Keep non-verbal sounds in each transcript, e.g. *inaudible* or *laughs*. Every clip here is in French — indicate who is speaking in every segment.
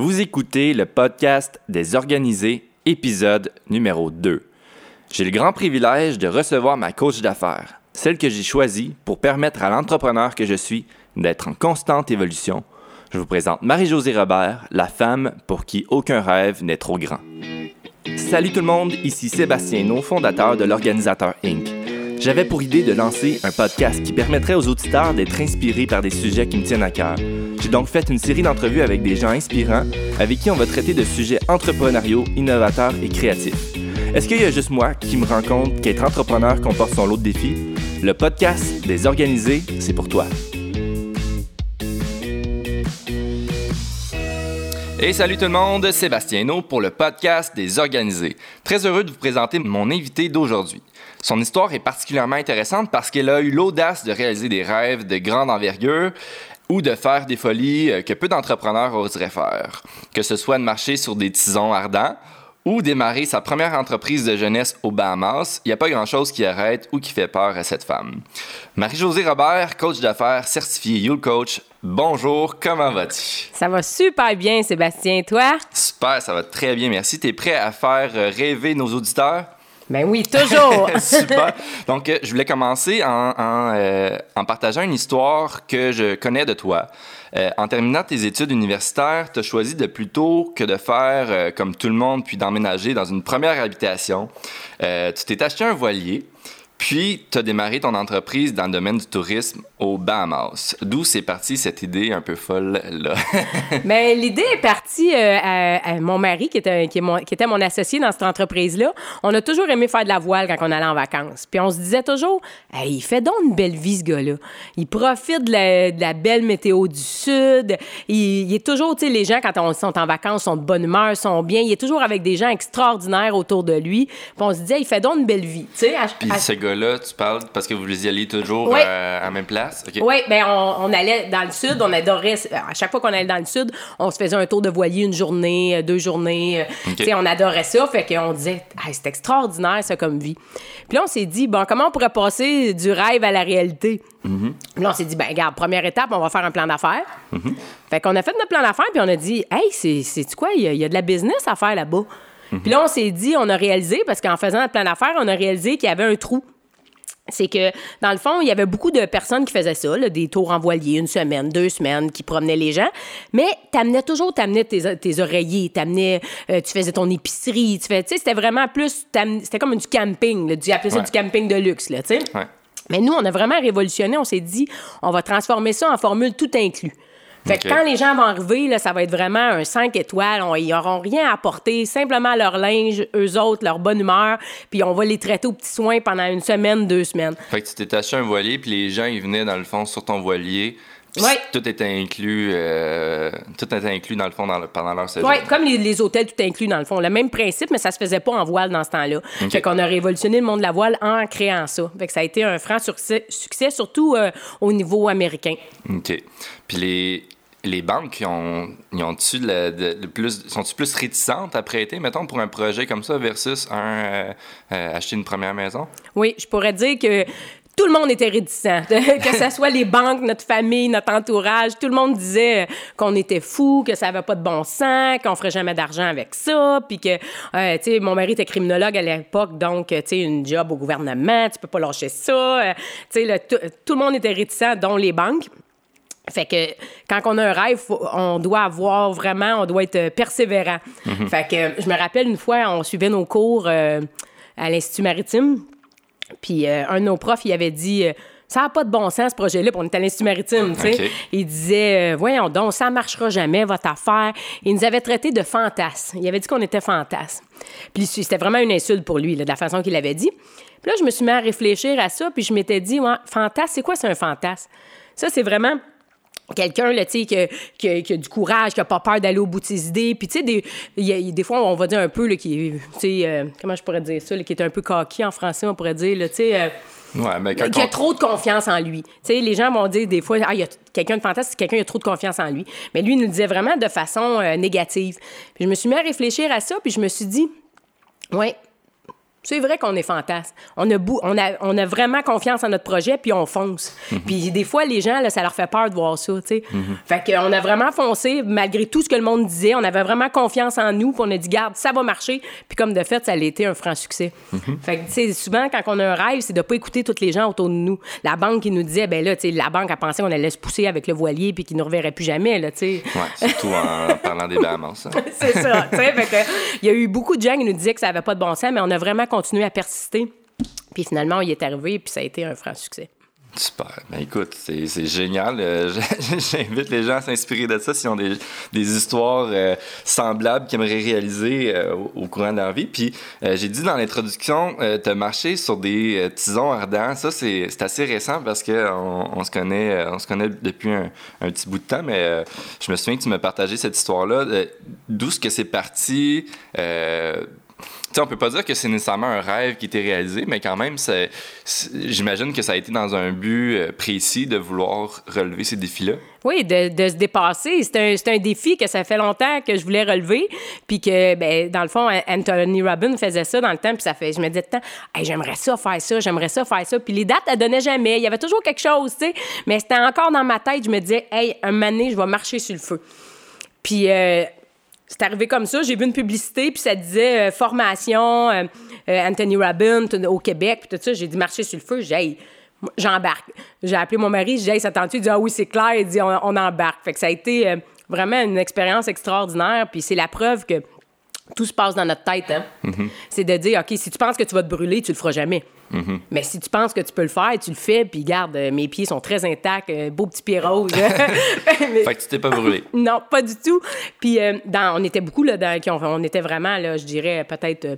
Speaker 1: Vous écoutez le podcast des organisés, épisode numéro 2. J'ai le grand privilège de recevoir ma coach d'affaires, celle que j'ai choisie pour permettre à l'entrepreneur que je suis d'être en constante évolution. Je vous présente Marie-Josée Robert, la femme pour qui aucun rêve n'est trop grand. Salut tout le monde, ici Sébastien No, fondateur de l'Organisateur Inc. J'avais pour idée de lancer un podcast qui permettrait aux auditeurs d'être inspirés par des sujets qui me tiennent à cœur. J'ai donc fait une série d'entrevues avec des gens inspirants avec qui on va traiter de sujets entrepreneuriaux, innovateurs et créatifs. Est-ce qu'il y a juste moi qui me rends compte qu'être entrepreneur comporte son lot de défis? Le podcast des organisés, c'est pour toi. Et salut tout le monde, Sébastien pour le podcast des organisés. Très heureux de vous présenter mon invité d'aujourd'hui. Son histoire est particulièrement intéressante parce qu'elle a eu l'audace de réaliser des rêves de grande envergure ou de faire des folies euh, que peu d'entrepreneurs oseraient faire. Que ce soit de marcher sur des tisons ardents ou démarrer sa première entreprise de jeunesse aux Bahamas, il n'y a pas grand-chose qui arrête ou qui fait peur à cette femme. Marie-Josée Robert, coach d'affaires certifié Youth Coach, bonjour, comment vas-tu?
Speaker 2: Ça va super bien, Sébastien, toi?
Speaker 1: Super, ça va très bien, merci. Tu es prêt à faire euh, rêver nos auditeurs?
Speaker 2: Ben oui, toujours. *laughs*
Speaker 1: Super. Donc, euh, je voulais commencer en, en, euh, en, partageant une histoire que je connais de toi. Euh, en terminant tes études universitaires, tu as choisi de plutôt que de faire comme tout le monde puis d'emménager dans une première habitation, tu t'es acheté un voilier. Puis, tu as démarré ton entreprise dans le domaine du tourisme au Bahamas. D'où c'est parti cette idée un peu folle-là?
Speaker 2: Mais *laughs* l'idée est partie euh, à, à, mon mari, qui était, qui, mon, qui était mon associé dans cette entreprise-là. On a toujours aimé faire de la voile quand on allait en vacances. Puis on se disait toujours, hey, il fait donc une belle vie, ce gars-là. Il profite de la, de la, belle météo du Sud. Il, il est toujours, tu sais, les gens, quand on sont en vacances, sont de bonne humeur, sont bien. Il est toujours avec des gens extraordinaires autour de lui. Puis on se disait, il fait donc une belle vie. Tu sais,
Speaker 1: gars-là, tu parles parce que vous y alliez toujours oui. euh, à la même place?
Speaker 2: Okay. Oui, bien, on, on, allait dans le Sud, on adorait. À chaque fois qu'on allait dans le Sud, on se faisait un tour de voilier une journée, deux journées. Okay. Tu sais, on adorait ça. Fait qu'on disait, hey, c'est extraordinaire, ça, comme vie. Puis là, on s'est dit, bon, comment on pourrait passer du rêve à la réalité? Mm -hmm. Puis là, on s'est dit, ben, regarde, première étape, on va faire un plan d'affaires. Mm -hmm. Fait qu'on a fait notre plan d'affaires, puis on a dit, hey, c'est quoi, il y, y, a de la business à faire là-bas. Mm -hmm. Puis là, on s'est dit, on a réalisé, parce qu'en faisant notre plan d'affaires, on a réalisé qu'il y avait un trou c'est que, dans le fond, il y avait beaucoup de personnes qui faisaient ça, là, des tours en voilier, une semaine, deux semaines, qui promenaient les gens. Mais t'amenais toujours, t'amenais tes, tes oreillers, t'amenais, euh, tu faisais ton épicerie, tu fais, tu sais, c'était vraiment plus, c'était comme du camping, là, du, ça ouais. du camping de luxe, là, tu sais. Ouais. Mais nous, on a vraiment révolutionné, on s'est dit, on va transformer ça en formule tout inclus. Fait que quand les gens vont arriver, là, ça va être vraiment un 5 étoiles. On, ils n'auront rien à apporter, simplement leur linge, eux autres, leur bonne humeur, puis on va les traiter aux petits soins pendant une semaine, deux semaines.
Speaker 1: Fait que tu t'es acheté un voilier, puis les gens, ils venaient dans le fond sur ton voilier.
Speaker 2: Oui.
Speaker 1: Tout était inclus, euh, tout était inclus dans le fond dans le, pendant leur séjour.
Speaker 2: Oui, comme les, les, hôtels, tout inclus dans le fond. Le même principe, mais ça se faisait pas en voile dans ce temps-là. Okay. Fait qu'on a révolutionné le monde de la voile en créant ça. Fait que ça a été un franc succès, succès surtout euh, au niveau américain.
Speaker 1: OK. Puis les, les banques, ont, sont-ils plus réticentes à prêter, mettons, pour un projet comme ça versus un euh, euh, acheter une première maison?
Speaker 2: Oui, je pourrais dire que tout le monde était réticent. *laughs* que ce soit les banques, notre famille, notre entourage, tout le monde disait qu'on était fou, que ça avait pas de bon sens, qu'on ferait jamais d'argent avec ça, puis que, euh, tu sais, mon mari était criminologue à l'époque, donc, tu sais, une job au gouvernement, tu peux pas lâcher ça. Tu sais, tout le monde était réticent, dont les banques. Fait que quand on a un rêve, on doit avoir vraiment, on doit être persévérant. Mm -hmm. Fait que je me rappelle une fois, on suivait nos cours euh, à l'Institut maritime, puis euh, un de nos profs, il avait dit euh, ça n'a pas de bon sens ce projet-là, on est à l'Institut maritime, tu sais. Okay. Il disait voyons donc, ça marchera jamais votre affaire. Il nous avait traité de fantasmes. Il avait dit qu'on était fantasmes. Puis c'était vraiment une insulte pour lui, là, de la façon qu'il avait dit. Puis là, je me suis mis à réfléchir à ça, puis je m'étais dit ouais, fantasme, c'est quoi c'est un fantasme Ça, c'est vraiment quelqu'un là tu sais du courage qui a pas peur d'aller au bout de ses idées puis tu sais des, y a, des fois on va dire un peu là, qui tu sais euh, comment je pourrais dire ça là, qui est un peu coquille en français on pourrait dire là tu sais euh,
Speaker 1: Ouais, mais
Speaker 2: qui a trop de confiance en lui. Tu sais, les gens vont dire des fois, ah, il y a quelqu'un de fantastique, quelqu'un qui a trop de confiance en lui. Mais lui, il nous le disait vraiment de façon euh, négative. Puis je me suis mis à réfléchir à ça, puis je me suis dit, ouais, C'est vrai qu'on est fantasme. On a, bou- on, a, on a vraiment confiance en notre projet, puis on fonce. Puis des fois, les gens, là, ça leur fait peur de voir ça, tu sais. Fait qu'on a vraiment foncé, malgré tout ce que le monde disait. On avait vraiment confiance en nous, puis on a dit, garde, ça va marcher. Puis comme de fait, ça a été un franc succès. Fait que, tu sais, souvent, quand on a un rêve, c'est de pas écouter tous les gens autour de nous. La banque qui nous disait, ben là, tu sais, la banque a pensé qu'on allait se pousser avec le voilier, puis qu'il ne reverrait plus jamais, là, tu sais.
Speaker 1: Ouais, surtout en *laughs* parlant des Bahamas. hein.
Speaker 2: C'est ça. tu sais, fait que, il y a eu beaucoup de gens qui nous disaient que ça n'avait pas de bon sens, mais on a vraiment continué à persister. Puis finalement, il est arrivé, puis ça a été un franc succès.
Speaker 1: Super. Ben écoute, c'est génial. Euh, *laughs* J'invite les gens à s'inspirer de ça s'ils ont des, des histoires euh, semblables qu'ils aimeraient réaliser euh, au, courant de leur vie. Puis j'ai dit dans l'introduction, tu as marché sur des tisons ardents. Ça, c'est assez récent parce qu'on on se connaît, on se connaît depuis un, petit bout de temps, mais je me souviens que tu m'as partagé cette histoire-là. D'où ce que c'est parti? Euh, tu sais, on peut pas dire que c'est nécessairement un rêve qui était réalisé, mais quand même, j'imagine que ça a été dans un but euh, précis de vouloir relever ces défis-là.
Speaker 2: Oui, de, de se dépasser. C'est un, un défi que ça fait longtemps que je voulais relever. Puis que, ben, dans le fond, Anthony Robbins faisait ça dans le temps. Puis ça fait, je me disais temps, j'aimerais ça faire ça, j'aimerais ça faire ça. Puis les dates, elles donnaient jamais. Il y avait toujours quelque chose, tu sais. Mais c'était encore dans ma tête. Je me disais, hey, un moment je vais marcher sur le feu. Puis euh, c'est arrivé comme ça. J'ai vu une publicité, puis ça disait euh, formation euh, euh, Anthony Robbins au Québec, puis tout ça. J'ai dit marcher sur le feu. J'ai j'embarque. J'ai appelé mon mari, j'ai dit, ça tente Il dit, ah oui, c'est clair. Il dit, on, embarque. Fait que ça a été vraiment une expérience extraordinaire, puis c'est la preuve que tout se passe dans notre tête. Hein? C'est de dire, OK, si tu penses que tu vas te brûler, tu le feras jamais. Mais si tu penses que tu peux le faire, tu le fais, puis garde, euh, mes pieds sont très intacts, euh, beau petit pied rose. *laughs* Mais-
Speaker 1: Fait que tu t'es pas brûlé. *laughs*
Speaker 2: non, pas du tout. Puis euh, dans, on était beaucoup là, dans, qui ont- on était vraiment là, je dirais peut-être euh,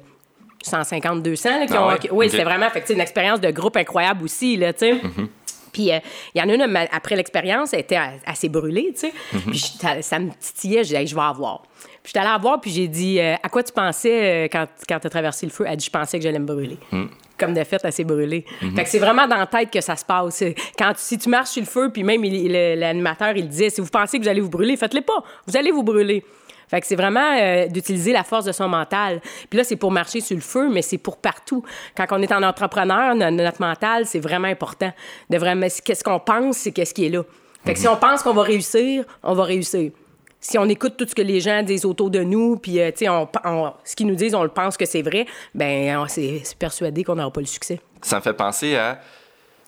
Speaker 2: 150, 200 là, qui
Speaker 1: Ah
Speaker 2: ont.
Speaker 1: ouais?
Speaker 2: oui, c'était vraiment, fait que, tu sais, une expérience de groupe incroyable aussi là, tu sais.
Speaker 1: Mm-hmm.
Speaker 2: Puis euh, il y en a une, après l'expérience, elle était assez brûlée, tu sais. Puis je- ça, ça me titillait, j'ai dit, je vais avoir. Puis j'étais allée la voir, puis j'ai dit, euh, à quoi tu pensais euh, quand, quand tu as traversé le feu? Elle dit, je pensais que j'allais me brûler.
Speaker 1: Mm.
Speaker 2: Comme de fait, elle s'est brûlée. Fait que c'est vraiment dans la tête que ça se passe. Quand, si tu marches sur le feu, puis même il- l'animateur, il disait, si vous pensez que vous allez vous brûler, faites-le pas. Vous allez vous brûler. Fait que c'est vraiment euh, d'utiliser la force de son mental. Puis là, c'est pour marcher sur le feu, mais c'est pour partout. Quand on est en entrepreneur, no- notre mental, c'est vraiment important. De vraiment, qu'est-ce qu'on pense, c'est qu'est-ce qui est là. Fait que si on pense qu'on va réussir, on va réussir. Si on écoute tout ce que les gens disent autour de nous, puis euh, on, ce qu'ils nous disent, on le pense que c'est vrai, ben on c'est persuadé qu'on n'aura pas le succès.
Speaker 1: Ça me fait penser à.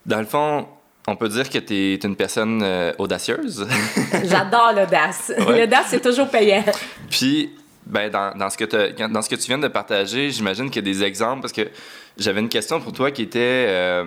Speaker 1: Dans le fond, on peut dire que tu es, une personne euh, audacieuse. *laughs*
Speaker 2: J'adore l'audace. *laughs*
Speaker 1: Ouais.
Speaker 2: L'audace, c'est toujours payant.
Speaker 1: Puis, ben, dans, dans ce que t'as- quand- dans ce que tu viens de partager, j'imagine qu'il y a des exemples parce que j'avais une question pour toi qui était euh,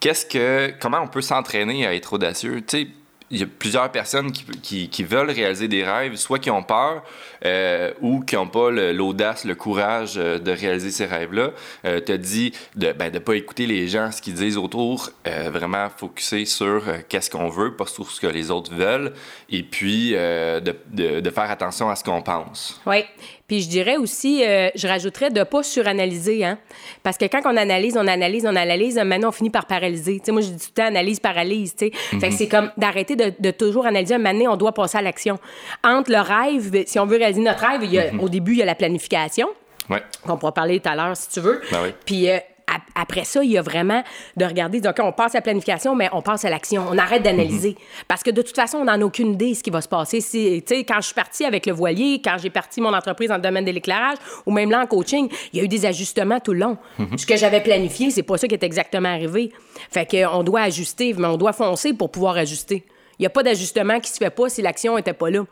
Speaker 1: qu'est-ce que comment on peut s'entraîner à être audacieux? Tu sais, il y a plusieurs personnes qui, qui- qui veulent réaliser des rêves, soit qui ont peur euh, ou qui n'ont pas l'audace, le, courage euh, de réaliser ces rêves-là. Euh, tu as dit de ne ben, de pas écouter les gens, ce qu'ils disent autour, euh, vraiment focuser sur qu'est-ce qu'on veut, pas sur ce que les autres veulent, et puis de, de- de faire attention à ce qu'on pense.
Speaker 2: Oui. Puis je dirais aussi, je rajouterais de pas suranalyser, hein. Parce que quand on analyse, on analyse, on analyse, maintenant on finit par paralyser. Tu sais, moi je dis tout le temps analyse, paralyse. Fait que c'est comme d'arrêter de, de toujours analyser. Un moment donné, on doit passer à l'action. Entre le rêve, si on veut réaliser notre rêve, il y a, au début, il y a la planification
Speaker 1: Ouais.
Speaker 2: qu'on pourra parler tout à l'heure si tu veux.
Speaker 1: Ben oui.
Speaker 2: Puis euh, ap- après ça, il y a vraiment de regarder, OK, on passe à la planification, mais on passe à l'action. On arrête d'analyser.
Speaker 1: Mhm.
Speaker 2: Parce que de toute façon, on n'en a aucune idée de ce qui va se passer. Si, quand je suis partie avec le voilier, quand j'ai parti mon entreprise dans le domaine de l'éclairage, ou même là en coaching, il y a eu des ajustements tout le long.
Speaker 1: Mhm.
Speaker 2: Ce que j'avais planifié, c'est pas ça qui est exactement arrivé. Fait qu'on doit ajuster, mais on doit foncer pour pouvoir ajuster. Il n'y a pas d'ajustement qui se fait pas si l'action n'était pas là.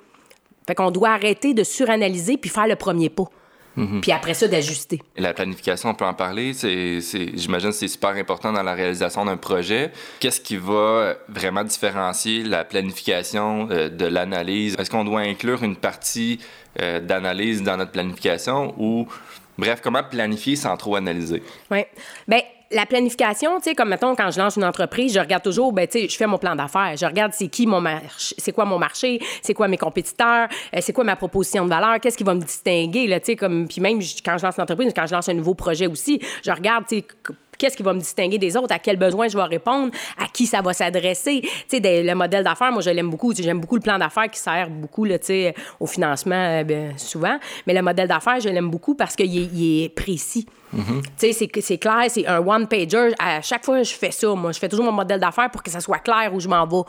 Speaker 2: Fait qu'on doit arrêter de suranalyser puis faire le premier pas. Puis après ça, d'ajuster.
Speaker 1: La planification, on peut en parler. J'imagine que c'est super important dans la réalisation d'un projet. Qu'est-ce qui va vraiment différencier la planification euh, de l'analyse? Est-ce qu'on doit inclure une partie euh, d'analyse dans notre planification ou, bref, comment planifier sans trop analyser?
Speaker 2: Oui. Bien, la planification, tu sais, comme mettons, quand je lance une entreprise, je regarde toujours, ben, tu sais, je fais mon plan d'affaires. Je regarde c'est qui mon marché, c'est quoi mon marché, c'est quoi mes compétiteurs, euh, c'est quoi ma proposition de valeur, qu'est-ce qui va me distinguer, là, tu sais, comme, puis même quand je lance une entreprise, quand je lance un nouveau projet aussi, je regarde, tu sais, qu- qu'est-ce qui va me distinguer des autres, à quel besoin je vais répondre, à qui ça va s'adresser. Tu sais, le modèle d'affaires, moi, je l'aime beaucoup. J'aime beaucoup le plan d'affaires qui sert beaucoup, là, au financement, euh, ben, souvent. Mais le modèle d'affaires, je l'aime beaucoup parce qu'il est, est précis. Tu sais, c'est- clair, c'est un one-pager. À chaque fois, je fais ça. Moi, je fais toujours mon modèle d'affaires pour que ça soit clair où je m'en vais.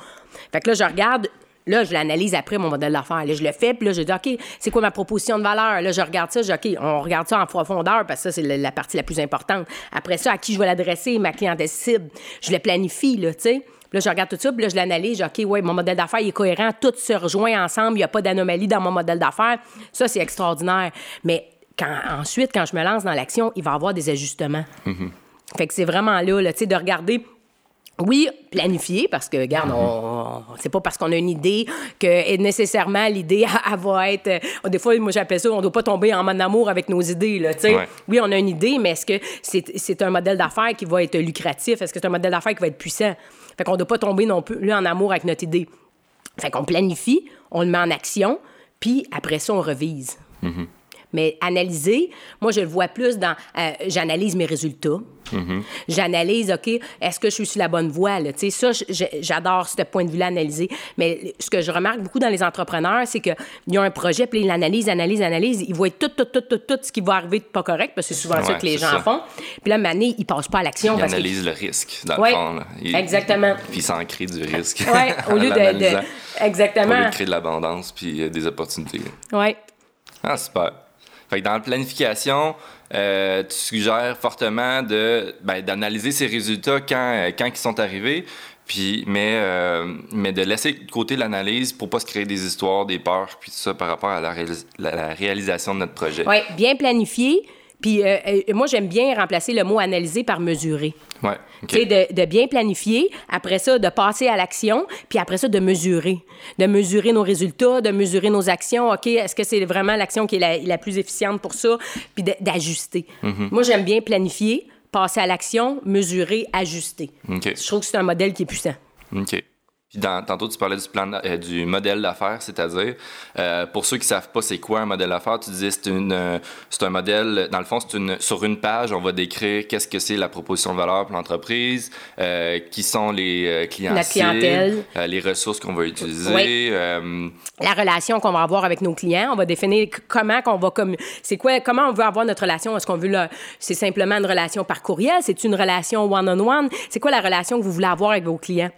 Speaker 2: Fait que là, je regarde. Là, je l'analyse après, mon modèle d'affaires. Là, je le fais, puis là, je dis, OK, c'est quoi ma proposition de valeur? Là, je regarde ça, je dis, OK, on regarde ça en profondeur, parce que ça, c'est la, partie la plus importante. Après ça, à qui je vais l'adresser, ma clientèle cible? Je le planifie, là, tu sais. Là, je regarde tout ça, puis là, je l'analyse. OK, ouais, mon modèle d'affaires, est cohérent, tout se rejoint ensemble, il n'y a pas d'anomalie dans mon modèle d'affaires. Ça, c'est extraordinaire. Mais quand, ensuite, quand je me lance dans l'action, il va y avoir des ajustements. Fait que c'est vraiment là, là tu sais, de regarder. Oui, planifier, parce que, regarde, on- c'est pas parce qu'on a une idée que nécessairement l'idée, *laughs* elle, va être. euh, Des fois, moi, j'appelle ça, on doit pas tomber en mode d'amour avec nos idées, là, tu sais.
Speaker 1: Ouais.
Speaker 2: Oui, on a une idée, mais est-ce que c'est, c'est un modèle d'affaires qui va être lucratif? Est-ce que c'est un modèle d'affaires qui va être puissant? Fait qu'on doit pas tomber non plus en amour avec notre idée. Fait qu'on planifie, on le met en action, puis après ça, on revise. Mais analyser, moi, je le vois plus dans. euh, j'analyse mes résultats. J'analyse, OK, est-ce que je suis sur la bonne voie? Là? Tu sais, ça, j'adore ce point de vue-là, analyser. Mais ce que je remarque beaucoup dans les entrepreneurs, c'est qu'ils ont un projet, puis ils l'analysent, analysent, analysent. Ils voient tout, tout, tout, tout, tout ce qui va arriver de pas correct, parce que c'est souvent ça
Speaker 1: Ouais,
Speaker 2: que les gens
Speaker 1: ça.
Speaker 2: font. Puis là, Mané, ils passent pas à l'action.
Speaker 1: Il
Speaker 2: parce que-
Speaker 1: analyse le risque, dans
Speaker 2: Ouais,
Speaker 1: le fond. là. Il-
Speaker 2: exactement. *laughs*
Speaker 1: Puis il s'en crée du risque.
Speaker 2: Ouais, *laughs* au lieu de- de.
Speaker 1: l'analysant. Au
Speaker 2: Exactement.
Speaker 1: lieu de créer de l'abondance puis euh, des opportunités.
Speaker 2: Ouais.
Speaker 1: Ah, super. Fait dans la planification, euh, tu suggères fortement de, ben, d'analyser ces résultats quand, euh, quand ils sont arrivés, puis, mais, euh, mais de laisser de côté l'analyse pour pas se créer des histoires, des peurs, puis tout ça par rapport à la réalisation de notre projet.
Speaker 2: Oui, bien planifié. Puis euh, euh, moi, j'aime bien remplacer le mot analyser par mesurer.
Speaker 1: Ouais, ok.
Speaker 2: Tu sais, de, de bien planifier, après ça, de passer à l'action, puis après ça, de mesurer. De mesurer nos résultats, de mesurer nos actions. OK, est-ce que c'est vraiment l'action qui est la, la plus efficiente pour ça? Puis d'ajuster.
Speaker 1: Mm-hmm.
Speaker 2: Moi, j'aime bien planifier, passer à l'action, mesurer, ajuster.
Speaker 1: OK.
Speaker 2: Je trouve que c'est un modèle qui est puissant.
Speaker 1: OK. Puis dans- tantôt, tu parlais du, plan, euh, du modèle d'affaires, c'est-à-dire, euh, pour ceux qui savent pas c'est quoi un modèle d'affaires, tu disais c'est une, euh, c'est un modèle, dans le fond, c'est une, sur une page, on va décrire qu'est-ce que c'est la proposition de valeur pour l'entreprise, euh, qui sont les euh, clients
Speaker 2: Notre clientèle.
Speaker 1: les ressources qu'on va utiliser.
Speaker 2: Oui.
Speaker 1: euh,
Speaker 2: la relation qu'on va avoir avec nos clients. On va définir comment qu'on va comme c'est quoi comment on veut avoir notre relation. Est-ce qu'on veut là c'est simplement une relation par courriel, c'est une relation one on one. C'est quoi la relation que vous voulez avoir avec vos clients?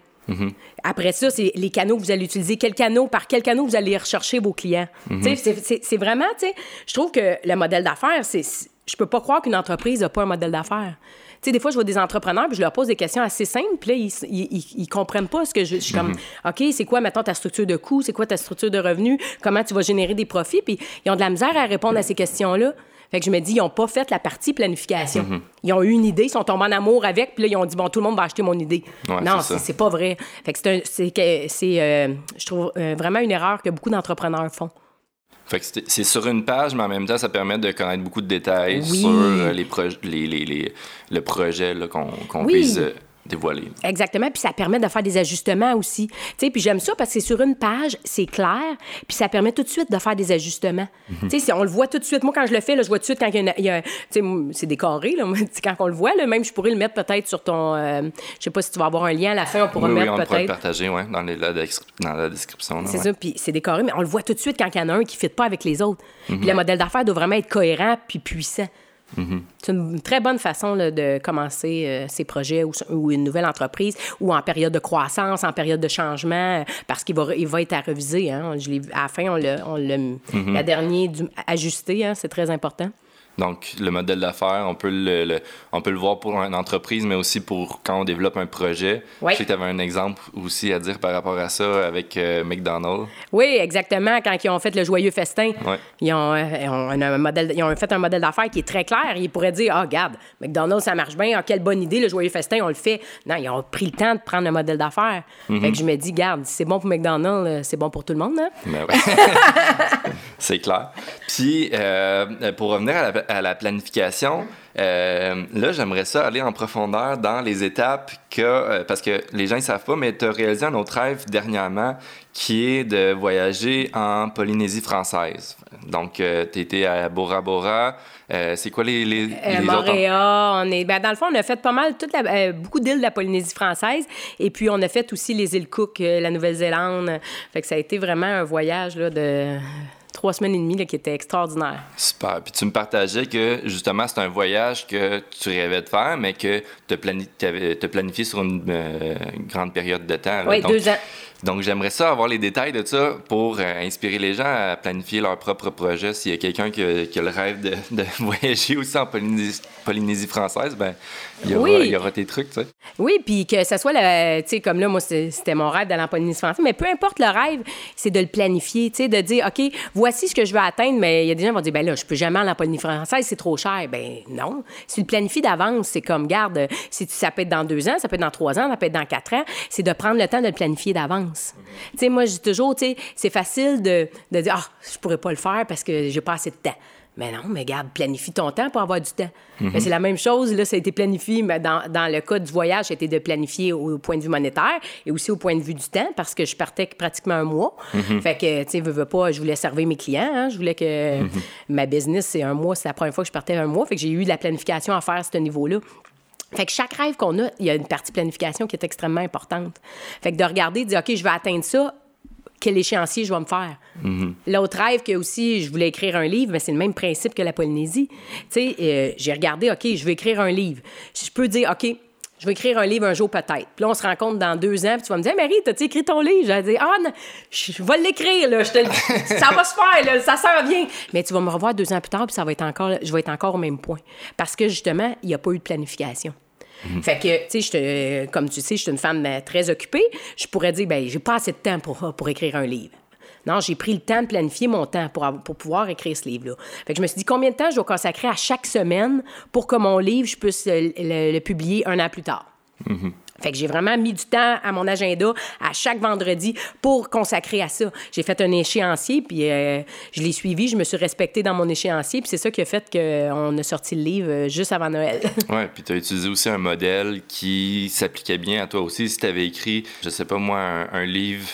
Speaker 2: Après ça, c'est les canaux que vous allez utiliser. Quel canot, par quel canot vous allez rechercher vos clients? Sais, c'est- c'est- C'est vraiment, tu sais, je trouve que le modèle d'affaires, c'est, je peux pas croire qu'une entreprise n'a pas un modèle d'affaires. Tu sais, des fois, je vois des entrepreneurs, puis je leur pose des questions assez simples, puis là, ils, ils, ils- ils comprennent pas ce que je, je suis comme, OK, c'est quoi, maintenant ta structure de coûts, c'est quoi ta structure de revenus, comment tu vas générer des profits, puis ils ont de la misère à répondre à ces questions-là. Fait que je me dis, ils n'ont pas fait la partie planification. Ils ont eu une idée, ils sont tombés en amour avec, puis là, ils ont dit, bon, tout le monde va acheter mon idée.
Speaker 1: Ouais,
Speaker 2: non,
Speaker 1: c'est
Speaker 2: pas vrai. Fait que c'est, c'est, euh, je trouve, euh, vraiment une erreur que beaucoup d'entrepreneurs font.
Speaker 1: fait que c'est sur une page, mais en même temps, ça permet de connaître beaucoup de détails
Speaker 2: Oui.
Speaker 1: sur euh, les proj- les, les, les- le projet qu'on
Speaker 2: Oui.
Speaker 1: puisse
Speaker 2: Exactement, puis ça permet de faire des ajustements aussi. Tu sais, puis j'aime ça parce que sur une page, c'est clair, puis ça permet tout de suite de faire des ajustements. Tu sais, si on le voit tout de suite. Moi, quand je le fais, là, je vois tout de suite quand il y a, a- tu sais, m- c'est décoré, là, *laughs* quand on le voit, là, même je pourrais le mettre peut-être sur ton, euh, je sais pas si tu vas avoir un lien à la fin, on pourra
Speaker 1: Oui,
Speaker 2: le
Speaker 1: oui,
Speaker 2: mettre
Speaker 1: on pourrait le
Speaker 2: peut-être.
Speaker 1: partager ouais, dans, les- la, descri- dans la description.
Speaker 2: C'est
Speaker 1: ouais.
Speaker 2: ça, puis c'est décoré, mais on le voit tout de suite quand il y en a un qui ne fit pas avec les autres. Puis le modèle d'affaires doit vraiment être cohérent puis puissant. C'est une très bonne façon là, de commencer euh, ses projets ou, ou une nouvelle entreprise ou en période de croissance, en période de changement, euh, parce qu'il va, il va être à reviser. Hein. Je l'ai à la fin, on l'a, on l'a la dernière du, ajusté, hein, c'est très important.
Speaker 1: Donc, le modèle d'affaires, on, peut le, le- on peut le voir pour une entreprise, mais aussi pour quand on développe un projet.
Speaker 2: Oui.
Speaker 1: Je sais que tu avais un exemple aussi à dire par rapport à ça avec euh, McDonald's.
Speaker 2: Oui, exactement. Quand ils ont fait le joyeux festin, ils, ont, euh, ils ont un modèle, ils ont fait un modèle d'affaires qui est très clair. Ils pourraient dire, ah, regarde, McDonald's, ça marche bien. Ah, quelle bonne idée, le joyeux festin, on le fait. Non, ils ont pris le temps de prendre un modèle d'affaires. Fait que je me dis, garde, si c'est bon pour McDonald's, euh, c'est bon pour tout le monde. Hein?
Speaker 1: Ben ouais. *laughs* C'est clair. Puis, euh, pour revenir à la, à la planification, euh, là, j'aimerais ça aller en profondeur dans les étapes que, euh, parce que les gens ne savent pas, mais tu as réalisé un autre rêve dernièrement qui est de voyager en Polynésie française. Donc, tu étais à Bora Bora. c'est quoi les, les, les
Speaker 2: Montréal, on est... Ben, dans le fond, on a fait pas mal, toute la, beaucoup d'îles de la Polynésie française. Et puis, on a fait aussi les îles Cook, la Nouvelle-Zélande. Fait que ça a été vraiment un voyage là, de trois semaines et demie là, qui était extraordinaire.
Speaker 1: Super. Puis tu me partageais que justement, c'est un voyage que tu rêvais de faire, mais que tu as, planifié sur une grande période de temps.
Speaker 2: Oui, deux ans.
Speaker 1: Donc, j'aimerais ça avoir les détails de ça pour euh, inspirer les gens à planifier leur propre projet. S'il y a quelqu'un qui, a le rêve de, *laughs* voyager aussi en Polynésie, française, ben il y, aura, il y aura tes trucs, tu sais.
Speaker 2: Oui, puis que ça soit, tu sais, comme là, moi, c'était mon rêve d'aller en Polynésie française, mais peu importe le rêve, c'est de le planifier, tu sais, de dire, OK, voici ce que je veux atteindre, mais il y a des gens qui vont dire, ben là, je peux jamais aller en Polynésie française, c'est trop cher. Ben non. Si tu le planifies d'avance, c'est comme, garde, si ça peut être dans deux ans, ça peut être dans trois ans, ça peut être dans quatre ans, c'est de prendre le temps de le planifier d'avance. Tu sais, moi, je dis toujours, tu sais, c'est facile de, de dire, ah, je pourrais pas le faire parce que j'ai pas assez de temps. Mais non, mais garde, planifie ton temps pour avoir du temps. Mhm. c'est la même chose, là, ça a été planifié, mais dans, dans le cas du voyage, c'était de planifier au, point de vue monétaire et aussi au point de vue du temps, parce que je partais pratiquement un mois. Mhm. Fait que, tu sais, veux, veux pas, je voulais servir mes clients, hein. je voulais que mhm. ma business, c'est un mois, c'est la première fois que je partais un mois, fait que j'ai eu de la planification à faire à ce niveau-là. Fait que chaque rêve qu'on a, il y a une partie planification qui est extrêmement importante. Fait que de regarder, de dire, OK, je vais atteindre ça, quel échéancier je vais me faire? Mm-hmm. L'autre rêve que aussi, je voulais écrire un livre, mais c'est le même principe que la Polynésie. Tu sais, euh, j'ai regardé, OK, je vais écrire un livre. Je peux dire, OK, je vais écrire un livre un jour peut-être. Puis là, on se rencontre dans deux ans, puis tu vas me dire, Marie, t'as-tu écrit ton livre? Je vais dire, ah, non, je vais l'écrire, là. *laughs* ça va se faire, là, ça s'en vient. Mais tu vas me revoir deux ans plus tard, puis ça va être encore, je vais être encore au même point. Parce que justement, il n'y a pas eu de planification. Mhm. Fait que, tu sais, comme tu sais, je suis une femme euh, très occupée. Je pourrais dire, ben j'ai pas assez de temps pour, pour écrire un livre. Non, j'ai pris le temps de planifier mon temps pour, pour pouvoir écrire ce livre-là. Fait que je me suis dit combien de temps je dois consacrer à chaque semaine pour que mon livre, je puisse le, publier un an plus tard? Mhm. Fait que j'ai vraiment mis du temps à mon agenda à chaque vendredi pour consacrer à ça. J'ai fait un échéancier, puis euh, je l'ai suivi, je me suis respectée dans mon échéancier, puis c'est ça qui a fait qu'on a sorti le livre euh, juste avant Noël. *laughs*
Speaker 1: oui, puis tu as utilisé aussi un modèle qui s'appliquait bien à toi aussi. Si tu avais écrit, je sais pas moi, un livre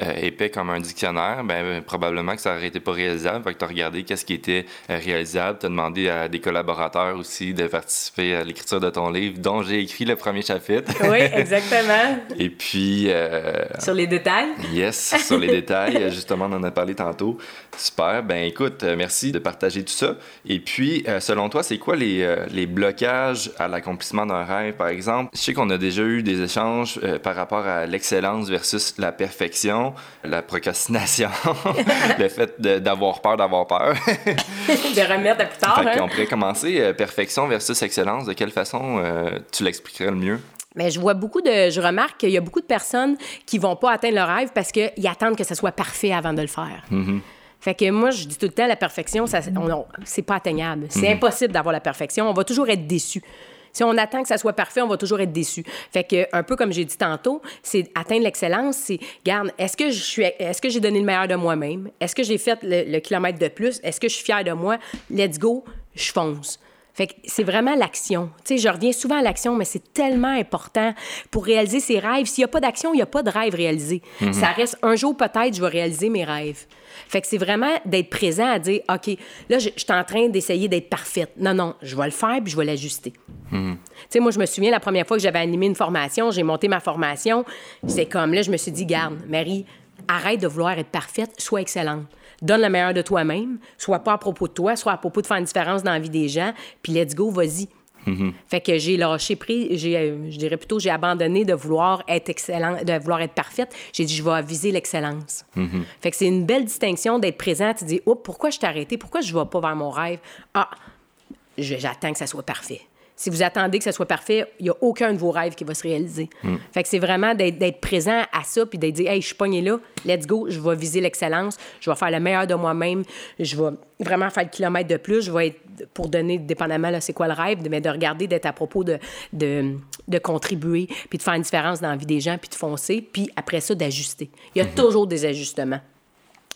Speaker 1: euh, épais comme un dictionnaire, ben, probablement que ça n'aurait été pas réalisable. Fait que tu as regardé qu'est-ce qui était euh, réalisable. Tu as demandé à des collaborateurs aussi de participer à l'écriture de ton livre, dont j'ai écrit le premier chapitre. *laughs*
Speaker 2: Oui, exactement.
Speaker 1: Et puis... Euh,
Speaker 2: sur les détails?
Speaker 1: Yes, sur les détails. Justement, on en a parlé tantôt. Super. Ben écoute, merci de partager tout ça. Et puis, selon toi, c'est quoi les, les blocages à l'accomplissement d'un rêve, par exemple? Je sais qu'on a déjà eu des échanges par rapport à l'excellence versus la perfection la procrastination, *laughs* le fait d'avoir peur d'avoir peur. *laughs*
Speaker 2: de remettre à plus tard.
Speaker 1: Hein? On pourrait commencer euh, perfection versus excellence. De quelle façon euh, tu l'expliquerais le mieux?
Speaker 2: Mais je vois beaucoup de. Je remarque qu'il y a beaucoup de personnes qui vont pas atteindre leur rêve parce qu'ils attendent que ça soit parfait avant de le faire. Mm-hmm. Fait que moi, je dis tout le temps, la perfection, c'est pas atteignable. C'est mm-hmm. impossible d'avoir la perfection. On va toujours être déçu. Si on attend que ça soit parfait, on va toujours être déçu. Fait que, un peu comme j'ai dit tantôt, c'est atteindre l'excellence, c'est, garde, est-ce que je suis, est-ce que j'ai donné le meilleur de moi-même? Est-ce que j'ai fait le, kilomètre de plus? Est-ce que je suis fière de moi? Let's go, je fonce. Fait que c'est vraiment l'action. Tu sais, je reviens souvent à l'action, mais c'est tellement important pour réaliser ses rêves. S'il n'y a pas d'action, il n'y a pas de rêve réalisé. Mm-hmm. Ça reste un jour peut-être, je vais réaliser mes rêves. Fait que c'est vraiment d'être présent à dire, OK, là, je, suis en train d'essayer d'être parfaite. Non, non, je vais le faire puis je vais l'ajuster. Hmm. Tu sais, moi, je me souviens la première fois que j'avais animé une formation, j'ai monté ma formation. C'est comme là, je me suis dit, garde, Marie, arrête de vouloir être parfaite, sois excellente. Donne le meilleur de toi-même, soit pas à propos de toi, soit à propos de faire une différence dans la vie des gens, puis let's go, vas-y. Mm-hmm. Fait que j'ai lâché pris, j'ai, euh, je dirais plutôt, j'ai abandonné de vouloir être excellent, de vouloir être parfaite. J'ai dit, je vais viser l'excellence. Mm-hmm. Fait que c'est une belle distinction d'être présent. Tu dis, oh, pourquoi je t'ai arrêté? Pourquoi je ne vais pas vers mon rêve? Ah, j'attends que ça soit parfait. Si vous attendez que ça soit parfait, il n'y a aucun de vos rêves qui va se réaliser. Mm. Fait que c'est vraiment d'être présent à ça, puis d'être dit, hey, je suis pogné là, let's go, je vais viser l'excellence, je vais faire le meilleur de moi-même, je vais vraiment faire le kilomètre de plus, je vais être, pour donner, dépendamment, là, c'est quoi le rêve, mais de regarder, d'être à propos de, de, de, contribuer, puis de faire une différence dans la vie des gens, puis de foncer, puis après ça, d'ajuster. Il y a mm-hmm. toujours des ajustements.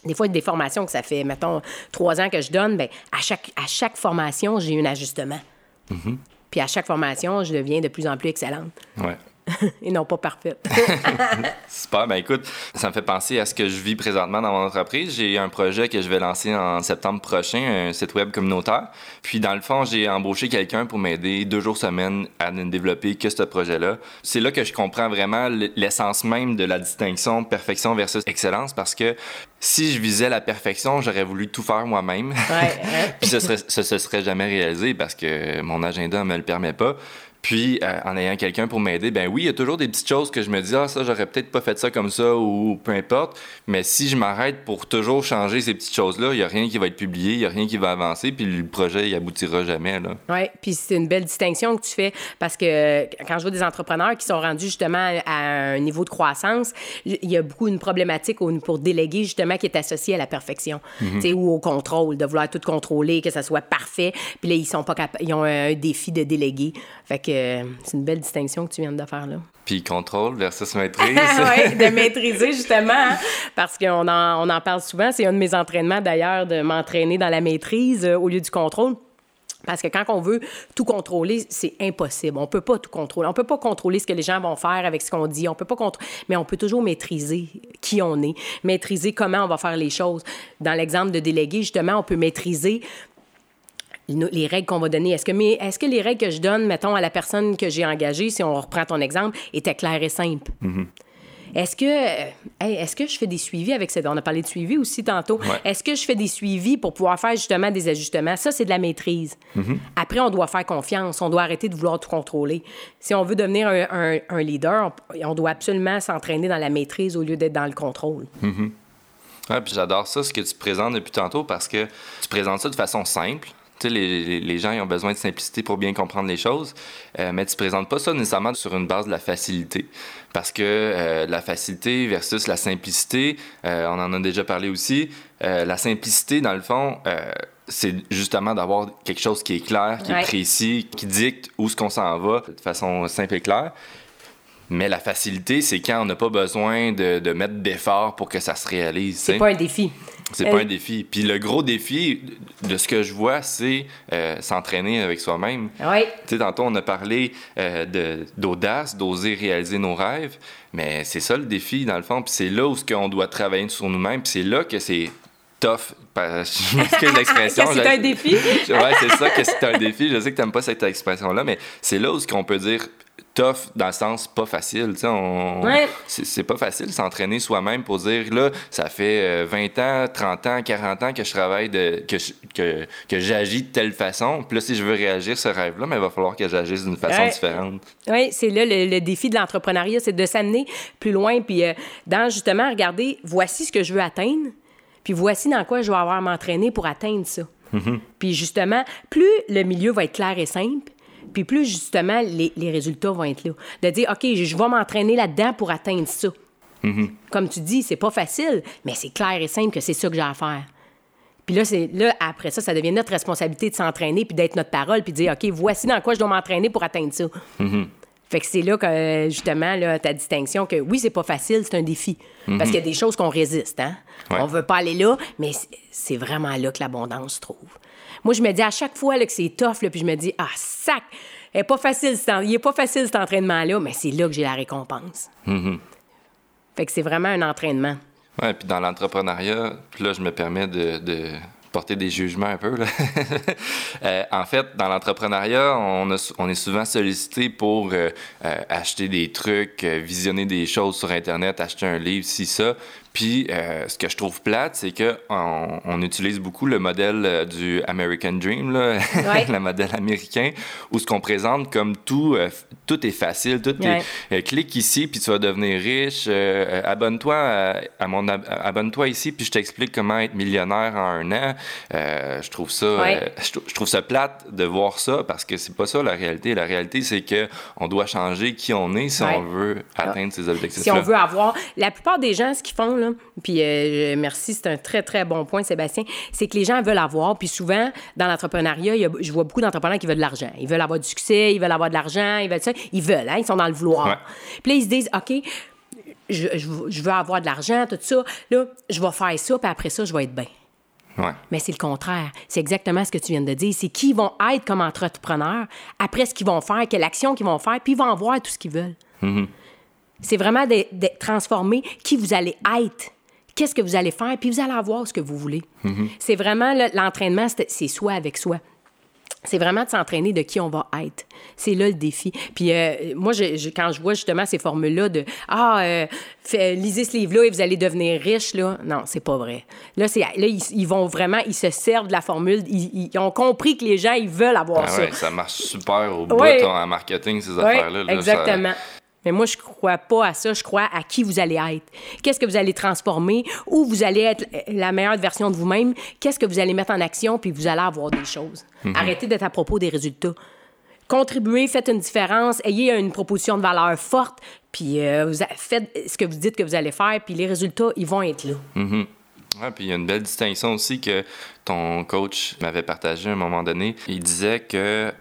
Speaker 2: Des fois, des formations que ça fait, mettons, trois ans que je donne, bien, à chaque, à chaque formation, j'ai un ajustement. Mm-hmm. Puis à chaque formation, je deviens de plus en plus excellente. *laughs* et non pas parfaite. *laughs*
Speaker 1: Super. Ben écoute, ça me fait penser à ce que je vis présentement dans mon entreprise. J'ai un projet que je vais lancer en septembre prochain, un site web communautaire. Puis dans le fond, j'ai embauché quelqu'un pour m'aider deux jours semaine à ne développer que ce projet-là. C'est là que je comprends vraiment l'essence même de la distinction perfection versus excellence parce que si je visais la perfection, j'aurais voulu tout faire moi-même. Ouais, *laughs* Puis ce serait, ce, ce serait jamais réalisé parce que mon agenda me le permet pas. Puis, euh, en ayant quelqu'un pour m'aider, ben oui, il y a toujours des petites choses que je me dis, ah, ça, j'aurais peut-être pas fait ça comme ça ou peu importe. Mais si je m'arrête pour toujours changer ces petites choses-là, il n'y a rien qui va être publié, il n'y a rien qui va avancer, puis le projet, il aboutira jamais.
Speaker 2: Oui, puis c'est une belle distinction que tu fais parce que quand je vois des entrepreneurs qui sont rendus justement à un niveau de croissance, il y a beaucoup une problématique pour déléguer justement qui est associée à la perfection, tu sais, ou au contrôle, de vouloir tout contrôler, que ça soit parfait. Puis là, ils, sont pas ils ont un défi de déléguer. Fait que c'est une belle distinction que tu viens de faire là.
Speaker 1: Puis contrôle versus maîtrise. *laughs*
Speaker 2: oui, de *laughs* maîtriser justement, hein, parce qu'on en, on en parle souvent. C'est un de mes entraînements d'ailleurs, de m'entraîner dans la maîtrise euh, au lieu du contrôle. Parce que quand on veut tout contrôler, c'est impossible. On peut pas tout contrôler. On peut pas contrôler ce que les gens vont faire avec ce qu'on dit. On peut pas contrôler, mais on peut toujours maîtriser qui on est, maîtriser comment on va faire les choses. Dans l'exemple de déléguer, justement, on peut maîtriser les règles qu'on va donner. Est-ce que, est que les règles que je donne, mettons, à la personne que j'ai engagée, si on reprend ton exemple, étaient claires et simples? Mm-hmm. Est-ce que, euh, est-ce que je fais des suivis avec cette... On a parlé de suivi aussi tantôt. Est-ce que je fais des suivis pour pouvoir faire justement des ajustements? Ça, c'est de la maîtrise. Mm-hmm. Après, on doit faire confiance. On doit arrêter de vouloir tout contrôler. Si on veut devenir un, leader, on, doit absolument s'entraîner dans la maîtrise au lieu d'être dans le contrôle.
Speaker 1: Mm puis j'adore ça, ce que tu présentes depuis tantôt, parce que tu présentes ça de façon simple les, gens ont besoin de simplicité pour bien comprendre les choses, euh, mais tu ne présentes pas ça nécessairement sur une base de la facilité. Parce que euh, la facilité versus la simplicité, euh, on en a déjà parlé aussi, la simplicité, dans le fond, c'est justement d'avoir quelque chose qui est clair, qui est précis, qui dicte où ce qu'on s'en va de façon simple et claire. Mais la facilité, c'est quand on n'a pas besoin de, de mettre d'efforts pour que ça se réalise.
Speaker 2: C'est pas un défi.
Speaker 1: C'est pas un défi. Puis le gros défi de ce que je vois, c'est euh, s'entraîner avec soi-même.
Speaker 2: Oui.
Speaker 1: Tu sais, tantôt, on a parlé euh, d'audace, d'oser réaliser nos rêves. Mais c'est ça le défi, dans le fond. Puis c'est là où on doit travailler sur nous-mêmes. Puis c'est là que c'est tough. *laughs* Je m'excuse l'expression.
Speaker 2: c'est un défi?
Speaker 1: ouais, c'est ça que c'est un défi? Je sais que tu n'aimes pas cette expression-là, mais c'est là où on peut dire tough dans le sens pas facile. On... C'est pas facile s'entraîner soi-même pour dire là, ça fait 20 euh, ans, 30 ans, 40 ans que je travaille, de, que, que, que j'agis de telle façon. Puis là, si je veux réagir ce rêve-là, mais il va falloir que j'agisse d'une façon différente.
Speaker 2: Oui, c'est là le, défi de l'entrepreneuriat, c'est de s'amener plus loin. Puis euh, dans justement, regarder, voici ce que je veux atteindre, puis voici dans quoi je vais avoir à m'entraîner pour atteindre ça. Mm-hmm. Puis justement, plus le milieu va être clair et simple, puis plus justement les, résultats vont être là. De dire, OK, je vais m'entraîner là-dedans pour atteindre ça. Mm-hmm. Comme tu dis, c'est pas facile, mais c'est clair et simple que c'est ça que j'ai à faire. Puis là, là, après ça, ça devient notre responsabilité de s'entraîner, puis d'être notre parole, puis de dire, OK, voici dans quoi je dois m'entraîner pour atteindre ça. Mm-hmm. Fait que c'est là que, justement, là, ta distinction que oui, c'est pas facile, c'est un défi. Mm-hmm. Parce qu'il y a des choses qu'on résiste, hein? On veut pas aller là, mais c'est vraiment là que l'abondance se trouve. Moi, je me dis à chaque fois là, que c'est tough, là, puis je me dis, ah, sac, il n'est pas facile, il est pas facile cet entraînement-là, mais c'est là que j'ai la récompense. Mm-hmm. Fait que c'est vraiment un entraînement.
Speaker 1: Oui, puis dans l'entrepreneuriat, là, je me permets de, porter des jugements un peu. *laughs* Euh, en fait, dans l'entrepreneuriat, on, on, est souvent sollicité pour euh, euh, acheter des trucs, visionner des choses sur Internet, acheter un livre, si ça. Puis, euh, ce que je trouve plate, c'est qu'on on utilise beaucoup le modèle euh, du American Dream, là, *laughs* le modèle américain, où ce qu'on présente comme tout, euh, tout est facile, tout est... clique ici, puis tu vas devenir riche. abonne-toi à, mon... Abonne-toi ici, puis je t'explique comment être millionnaire en un an. je trouve ça... Je, trouve ça plate de voir ça, parce que c'est pas ça la réalité. La réalité, c'est que on doit changer qui on est si on veut atteindre ces objectifs-là.
Speaker 2: Si on veut avoir... La plupart des gens, ce qu'ils font, puis euh, merci, c'est un très, très bon point, Sébastien, c'est que les gens veulent avoir, puis souvent, dans l'entrepreneuriat, je vois beaucoup d'entrepreneurs qui veulent de l'argent. Ils veulent avoir du succès, ils veulent avoir de l'argent, ils veulent ça. Ils veulent, hein, ils sont dans le vouloir. Puis là, ils se disent, OK, je, veux avoir de l'argent, tout ça. Là, je vais faire ça, puis après ça, je vais être bien. Mais c'est le contraire. C'est exactement ce que tu viens de dire. C'est qui vont être comme entrepreneurs après ce qu'ils vont faire, quelle action qu'ils vont faire, puis ils vont avoir tout ce qu'ils veulent.
Speaker 1: Mm-hmm.
Speaker 2: C'est vraiment de, de transformer qui vous allez être. Qu'est-ce que vous allez faire, puis vous allez avoir ce que vous voulez.
Speaker 1: Mm-hmm.
Speaker 2: C'est vraiment l'entraînement, c'est soi avec soi. C'est vraiment de s'entraîner de qui on va être. C'est là le défi. Puis euh, moi, je, je- quand je vois justement ces formules-là de Ah, euh, fait- lisez ce livre-là et vous allez devenir riche, là. Non, c'est pas vrai. Là, là ils, ils vont vraiment, ils se servent de la formule. Ils, ils ont compris que les gens, ils veulent avoir
Speaker 1: Ah
Speaker 2: ça.
Speaker 1: ouais, ça marche super au bout
Speaker 2: Ouais.
Speaker 1: en marketing, ces affaires-là. là, ça-
Speaker 2: exactement. Mais moi, je crois pas à ça. Je crois à qui vous allez être. Qu'est-ce que vous allez transformer? Où vous allez être la meilleure version de vous-même? Qu'est-ce que vous allez mettre en action? Puis vous allez avoir des choses. Arrêtez d'être à propos des résultats. Contribuez, faites une différence, ayez une proposition de valeur forte, puis euh, vous faites ce que vous dites que vous allez faire, puis les résultats, ils vont être là.
Speaker 1: Ouais, puis il y a une belle distinction aussi que ton coach m'avait partagé à un moment donné. Il disait que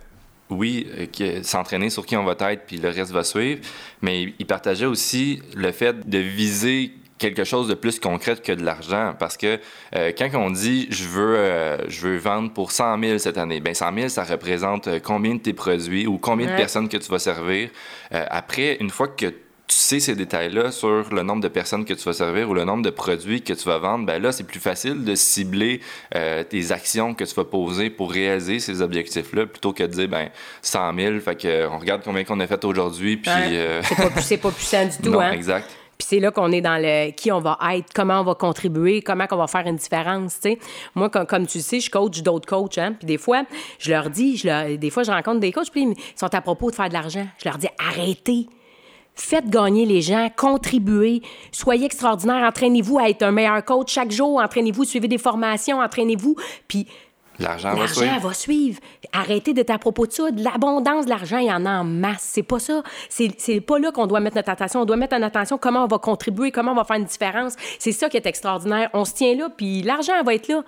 Speaker 1: oui, euh, s'entraîner sur qui on va être, puis le reste va suivre, mais il partageait aussi le fait de viser quelque chose de plus concret que de l'argent. Parce que euh, quand on dit je veux, euh, je veux vendre pour 100 000 cette année, ben 100 000, ça représente combien de tes produits ou combien de personnes que tu vas servir. Euh, après, une fois que tu sais ces détails-là sur le nombre de personnes que tu vas servir ou le nombre de produits que tu vas vendre, ben là, c'est plus facile de cibler euh, tes actions que tu vas poser pour réaliser ces objectifs-là plutôt que de dire, ben 100 000, fait que on regarde combien qu'on a fait aujourd'hui, puis...
Speaker 2: Ouais.
Speaker 1: euh,
Speaker 2: C'est pas, pas puissant du *laughs* tout,
Speaker 1: non,
Speaker 2: hein?
Speaker 1: exact.
Speaker 2: Puis c'est là qu'on est dans le qui on va être, comment on va contribuer, comment on va faire une différence, tu sais. Moi, comme, comme tu sais, je coach d'autres coachs, hein. Puis des fois, je leur dis, je leur- des fois, je rencontre des coachs, puis ils sont à propos de faire de l'argent. Je leur dis, arrêtez. Faites gagner les gens, contribuez, soyez extraordinaire, entraînez-vous à être un meilleur coach chaque jour, entraînez-vous, suivez des formations, entraînez-vous, puis
Speaker 1: L'argent va
Speaker 2: L'argent
Speaker 1: suivre.
Speaker 2: va suivre. Arrêtez d'être à propos de ça. L'abondance de l'argent, il y en a en masse. C'est pas ça. C'est c'est pas là qu'on doit mettre notre attention. On doit mettre en attention comment on va contribuer, comment on va faire une différence. C'est ça qui est extraordinaire. On se tient là, puis l'argent va être là.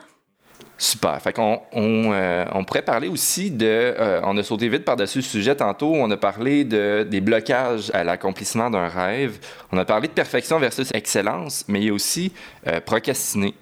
Speaker 1: Super. Fait qu'on on, euh, on pourrait parler aussi de. euh, on a sauté vite par-dessus le sujet tantôt. On a parlé de, des blocages à l'accomplissement d'un rêve. On a parlé de perfection versus excellence, mais il y a aussi euh, procrastiner.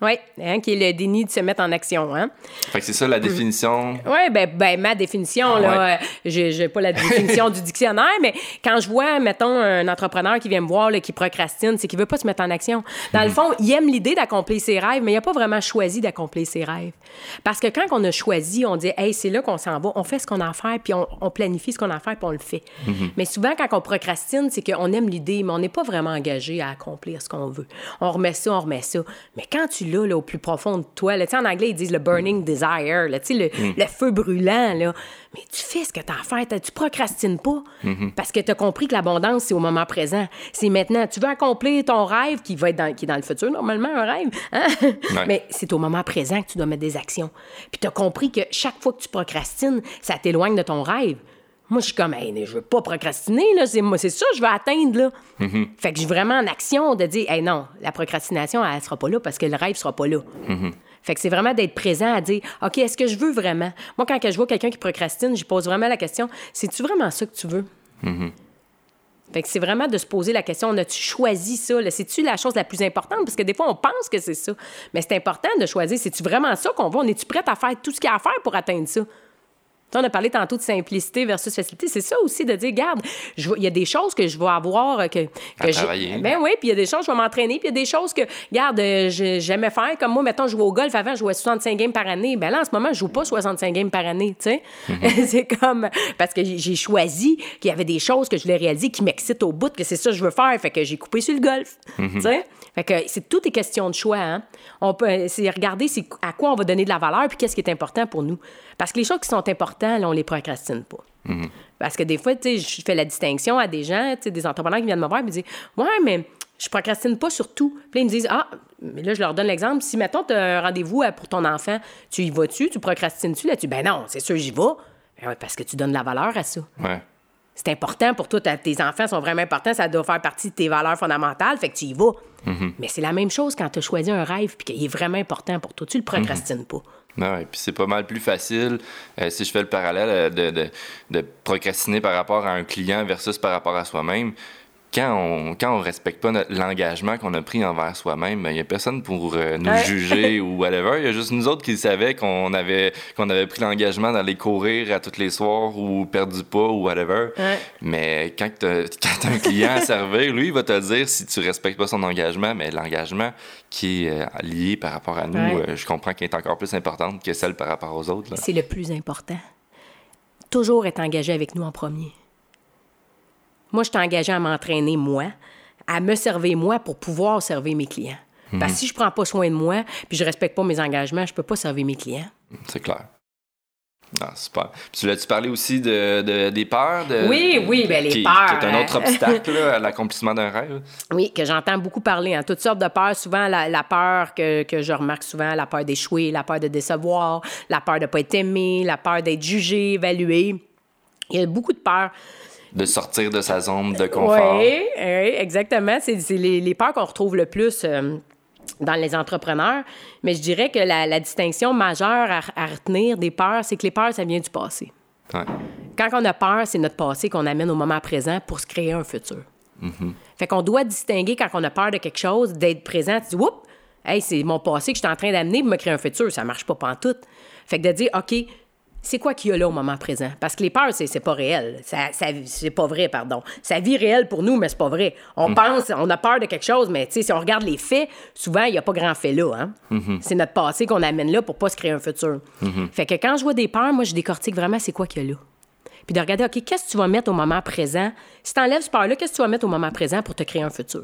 Speaker 2: Oui, hein, qui est le déni de se mettre en action. Hein?
Speaker 1: Fait que c'est ça la définition.
Speaker 2: Oui, ben, ben, ma définition, là,
Speaker 1: Ouais.
Speaker 2: euh, j'ai pas la définition *laughs* du dictionnaire, mais quand je vois, mettons, un entrepreneur qui vient me voir, là, qui procrastine, c'est qu'il veut pas se mettre en action. Dans le fond, il aime l'idée d'accomplir ses rêves, mais il a pas vraiment choisi d'accomplir ses rêves. Parce que quand on a choisi, on dit, hey, c'est là qu'on s'en va, on fait ce qu'on a à faire, puis on, on planifie ce qu'on a à faire, puis on le fait. Mais souvent, quand on procrastine, c'est qu'on aime l'idée, mais on n'est pas vraiment engagé à accomplir ce qu'on veut. On remet ça, on remet ça. Mais quand tu là, au plus profond de toi, là, en anglais, ils disent le burning desire, là, tu sais, le, le feu brûlant, là. Mais tu fais ce que tu as à faire, tu procrastines pas. Parce que tu as compris que l'abondance, c'est au moment présent. C'est maintenant. Tu veux accomplir ton rêve qui va être dans, qui est dans le futur, normalement, un rêve. hein? Mais c'est au moment présent que tu dois mettre des actions. Puis tu as compris que chaque fois que tu procrastines, ça t'éloigne de ton rêve. Moi, je suis comme, hey, je veux pas procrastiner, là. C'est, moi, c'est ça que je veux atteindre, là. Fait que je suis vraiment en action de dire, hey, non, la procrastination, elle sera pas là parce que le rêve sera pas là. Fait que c'est vraiment d'être présent à dire, OK, est-ce que je veux vraiment? Moi, quand je vois quelqu'un qui procrastine, je pose vraiment la question, c'est-tu vraiment ça que tu veux? Fait que c'est vraiment de se poser la question, on a-tu choisi ça? là? C'est-tu la chose la plus importante? Parce que des fois, on pense que c'est ça. Mais c'est important de choisir, c'est-tu vraiment ça qu'on veut? On est-tu prête à faire tout ce qu'il y a à faire pour atteindre ça? On a parlé tantôt de simplicité versus facilité. C'est ça aussi de dire, regarde, il y a des choses que je vais avoir euh, que, que. Ben oui, puis il y a des choses, je vais m'entraîner, puis il y a des choses que, regarde, euh, j'aimais faire. Comme moi, mettons, je jouais au golf avant, je jouais 65 games par année. Ben là, en ce moment, je joue pas 65 games par année, tu sais. *laughs* c'est comme, parce que j'ai choisi qu'il y avait des choses que je voulais réaliser qui m'excitent au bout, que c'est ça que je veux faire. Fait que j'ai coupé sur le golf, tu sais. Fait que c'est tout est question de choix. Hein? On peut, c'est regarder c'est à quoi on va donner de la valeur puis qu'est-ce qui est important pour nous. Parce que les choses qui sont importantes, là, on les procrastine pas. Parce que des fois, tu sais, je fais la distinction à des gens, tu sais, des entrepreneurs qui viennent me voir et me disent Ouais, mais je procrastine pas sur tout. Puis là, ils me disent Ah, mais là, je leur donne l'exemple. Si, mettons, tu as un rendez-vous euh, pour ton enfant, tu y vas-tu? Tu procrastines-tu là-dessus Ben non, c'est sûr, j'y vais. Ben ouais, parce que tu donnes de la valeur à ça.
Speaker 1: Ouais.
Speaker 2: C'est important pour toi, tes enfants sont vraiment importants, ça doit faire partie de tes valeurs fondamentales, fait que tu y vas. Mais c'est la même chose quand tu as choisi un rêve puis qu'il est vraiment important pour toi. Tu le procrastines pas.
Speaker 1: Ah ouais, puis c'est pas mal plus facile, euh, si je fais le parallèle, euh, de, de, de procrastiner par rapport à un client versus par rapport à soi-même. Quand on quand on respecte pas notre- l'engagement qu'on a pris envers soi-même, il y a personne pour euh, nous
Speaker 2: Ouais.
Speaker 1: juger *laughs* ou whatever. Il y a juste nous autres qui savaient qu'on avait qu'on avait pris l'engagement d'aller courir à tous les soirs ou perdre du poids ou whatever.
Speaker 2: Ouais.
Speaker 1: Mais quand t'as quand t'as un client à servir, lui, il va te dire si tu respectes pas son engagement, mais l'engagement qui est euh, lié par rapport à nous,
Speaker 2: Ouais.
Speaker 1: euh, je comprends qu'il est encore plus importante que celle par rapport aux autres.
Speaker 2: C'est le plus important. Toujours être engagé avec nous en premier. Moi, je suis engagé à m'entraîner, moi, à me servir, moi, pour pouvoir servir mes clients. Parce que si je prends pas soin de moi, puis je respecte pas mes engagements, je peux pas servir mes clients.
Speaker 1: C'est clair. Ah, super. Puis tu l'as-tu parlé aussi de, de- des peurs? De,
Speaker 2: Oui, oui, ben, les
Speaker 1: qui,
Speaker 2: peurs,
Speaker 1: Qui est un autre
Speaker 2: hein.
Speaker 1: obstacle là, *laughs* à l'accomplissement d'un rêve.
Speaker 2: Oui, que j'entends beaucoup parler, en toutes sortes de peurs. Souvent, la, la peur que, que je remarque souvent, la peur d'échouer, la peur de décevoir, la peur de pas être aimé, la peur d'être jugé, évalué. Il y a beaucoup de peurs.
Speaker 1: De sortir de sa zone de confort.
Speaker 2: Oui, exactement. C'est les, les peurs qu'on retrouve le plus euh, dans les entrepreneurs. Mais je dirais que la, la distinction majeure à, à retenir des peurs, c'est que les peurs, ça vient du passé.
Speaker 1: Ouais.
Speaker 2: Quand on a peur, c'est notre passé qu'on amène au moment présent pour se créer un futur. Fait qu'on doit distinguer quand on a peur de quelque chose, d'être présent, tu dis, oups, hey, c'est mon passé que je suis en train d'amener pour me créer un futur. Ça marche pas pantoute. Fait que de dire, OK, c'est quoi qu'il y a là au moment présent? Parce que les peurs, c'est, c'est pas réel. Ça, ça- c'est pas vrai, pardon. Ça vit réel pour nous, mais c'est pas vrai. On pense, on a peur de quelque chose, mais si on regarde les faits, souvent, il n'y a pas grand fait là. Hein? C'est notre passé qu'on amène là pour pas se créer un futur. Fait que quand je vois des peurs, moi, je décortique vraiment c'est quoi qu'il y a là. Puis de regarder, OK, qu'est-ce que tu vas mettre au moment présent? Si tu enlèves ce peur-là, qu'est-ce que tu vas mettre au moment présent pour te créer un futur?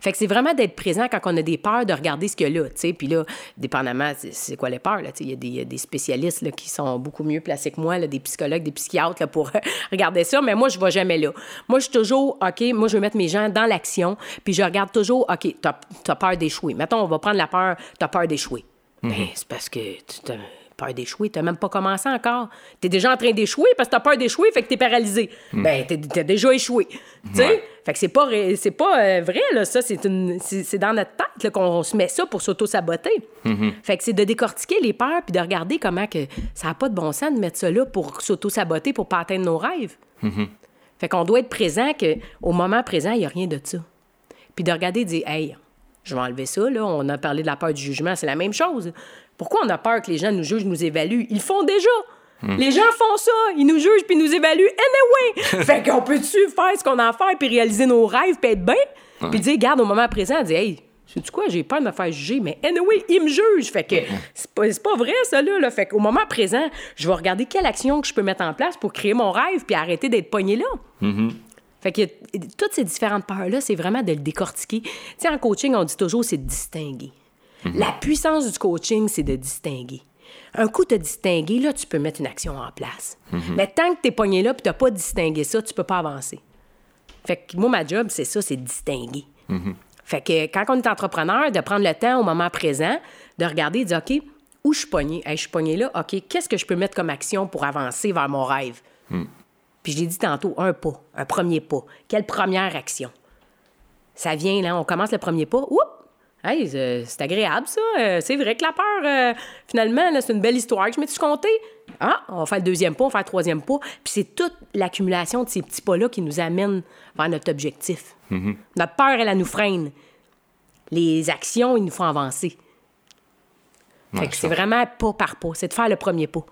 Speaker 2: Fait que c'est vraiment d'être présent quand on a des peurs, de regarder ce qu'il y a là, tu sais. Puis là, dépendamment, c'est- quoi les peurs, là, tu sais. Il y a des- il y, a des spécialistes là, qui sont beaucoup mieux placés que moi, là, des psychologues, des psychiatres, là, pour *laughs* regarder ça. Mais moi, je ne vais jamais là. Moi, je suis toujours, OK, moi, je veux mettre mes gens dans l'action, puis je regarde toujours, OK, tu as, peur d'échouer. Mettons, on va prendre la peur, tu as peur d'échouer. Ben, c'est parce que tu peur d'échouer. Tu n'as même pas commencé encore. Tu es déjà en train d'échouer parce que tu as peur d'échouer, fait que tu es paralysé. Ben, tu as déjà échoué. Tu sais? Fait que c'est pas, c'est pas euh, vrai, là. Ça, c'est, une, c'est, c'est dans notre tête qu'on se met ça pour s'auto-saboter. Fait que c'est de décortiquer les peurs puis de regarder comment que ça n'a pas de bon sens de mettre ça là pour s'auto-saboter pour pas atteindre nos rêves. Fait qu'on doit être présent que au moment présent, il n'y a rien de ça. Puis de regarder et de dire, hey, je vais enlever ça, là. On a parlé de la peur du jugement, c'est la même chose. Pourquoi on a peur que les gens nous jugent, nous évaluent? Ils le font déjà. Les gens font ça, ils nous jugent puis nous évaluent anyway. *laughs* fait qu'on peut-tu faire ce qu'on a à faire puis réaliser nos rêves puis être bien? Puis dire, garde au moment présent, dire, hey, sais-tu quoi, j'ai peur de me faire juger, mais anyway, ils me jugent. Fait que c'est pas, vrai, ça, là, là. Fait qu'au moment présent, je vais regarder quelle action que je peux mettre en place pour créer mon rêve puis arrêter d'être pogné là. Fait que toutes ces différentes peurs-là, c'est vraiment de le décortiquer. Tu sais, en coaching, on dit toujours c'est de distinguer. La puissance du coaching, c'est de distinguer. Un coup, tu as distingué, là, tu peux mettre une action en place. Mais tant que tu es pogné là et tu n'as pas distingué ça, tu peux pas avancer. Fait que moi, ma job, c'est ça, c'est de distinguer. Fait que quand on est entrepreneur, de prendre le temps au moment présent, de regarder et de dire, OK, où je suis pogné? Hey, je suis pogné là, OK, qu'est-ce que je peux mettre comme action pour avancer vers mon rêve? Puis je l'ai dit tantôt, un pas, un premier pas. Quelle première action? Ça vient, là, on commence le premier pas. Oups! Hey, c'est agréable, ça. Euh, c'est vrai que la peur, euh, finalement, c'est une belle histoire que je m'étais compté. Ah, on va faire le deuxième pas, on va faire le troisième pas. Puis c'est toute l'accumulation de ces petits pas-là qui nous amène vers notre objectif. Notre peur, elle, elle nous freine. Les actions, ils nous font avancer. Fait que c'est vraiment pas par pas. C'est de faire le premier pas.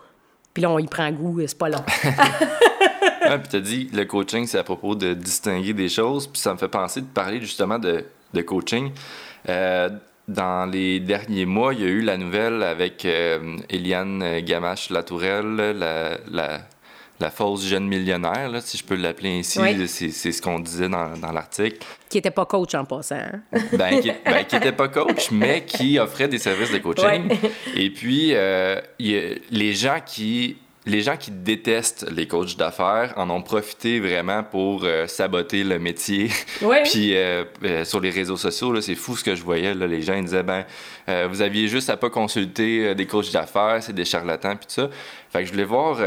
Speaker 2: Puis là, on y prend goût, euh, c'est pas long. *laughs*
Speaker 1: Ouais, puis t'as dit le coaching, c'est à propos de distinguer des choses. Puis ça me fait penser de parler justement de, de coaching. Euh, dans les derniers mois, il y a eu la nouvelle avec euh, Eliane Gamache-Latourelle, la, la, la fausse jeune millionnaire, là, si je peux l'appeler ainsi.
Speaker 2: Oui.
Speaker 1: C'est, ce qu'on disait dans, dans l'article.
Speaker 2: qui était pas coach en passant. hein.
Speaker 1: Ben, qui, ben, qui était pas coach, mais qui offrait des services de coaching.
Speaker 2: Ouais.
Speaker 1: Et puis, euh, y a- les gens qui les gens qui détestent les coachs d'affaires en ont profité vraiment pour euh, saboter le métier. *laughs*
Speaker 2: Ouais.
Speaker 1: puis euh, euh, sur les réseaux sociaux, c'est fou ce que je voyais. Là, les gens ils disaient ben vous aviez juste à pas consulter des coachs d'affaires, c'est des charlatans puis tout ça. Fait que je voulais voir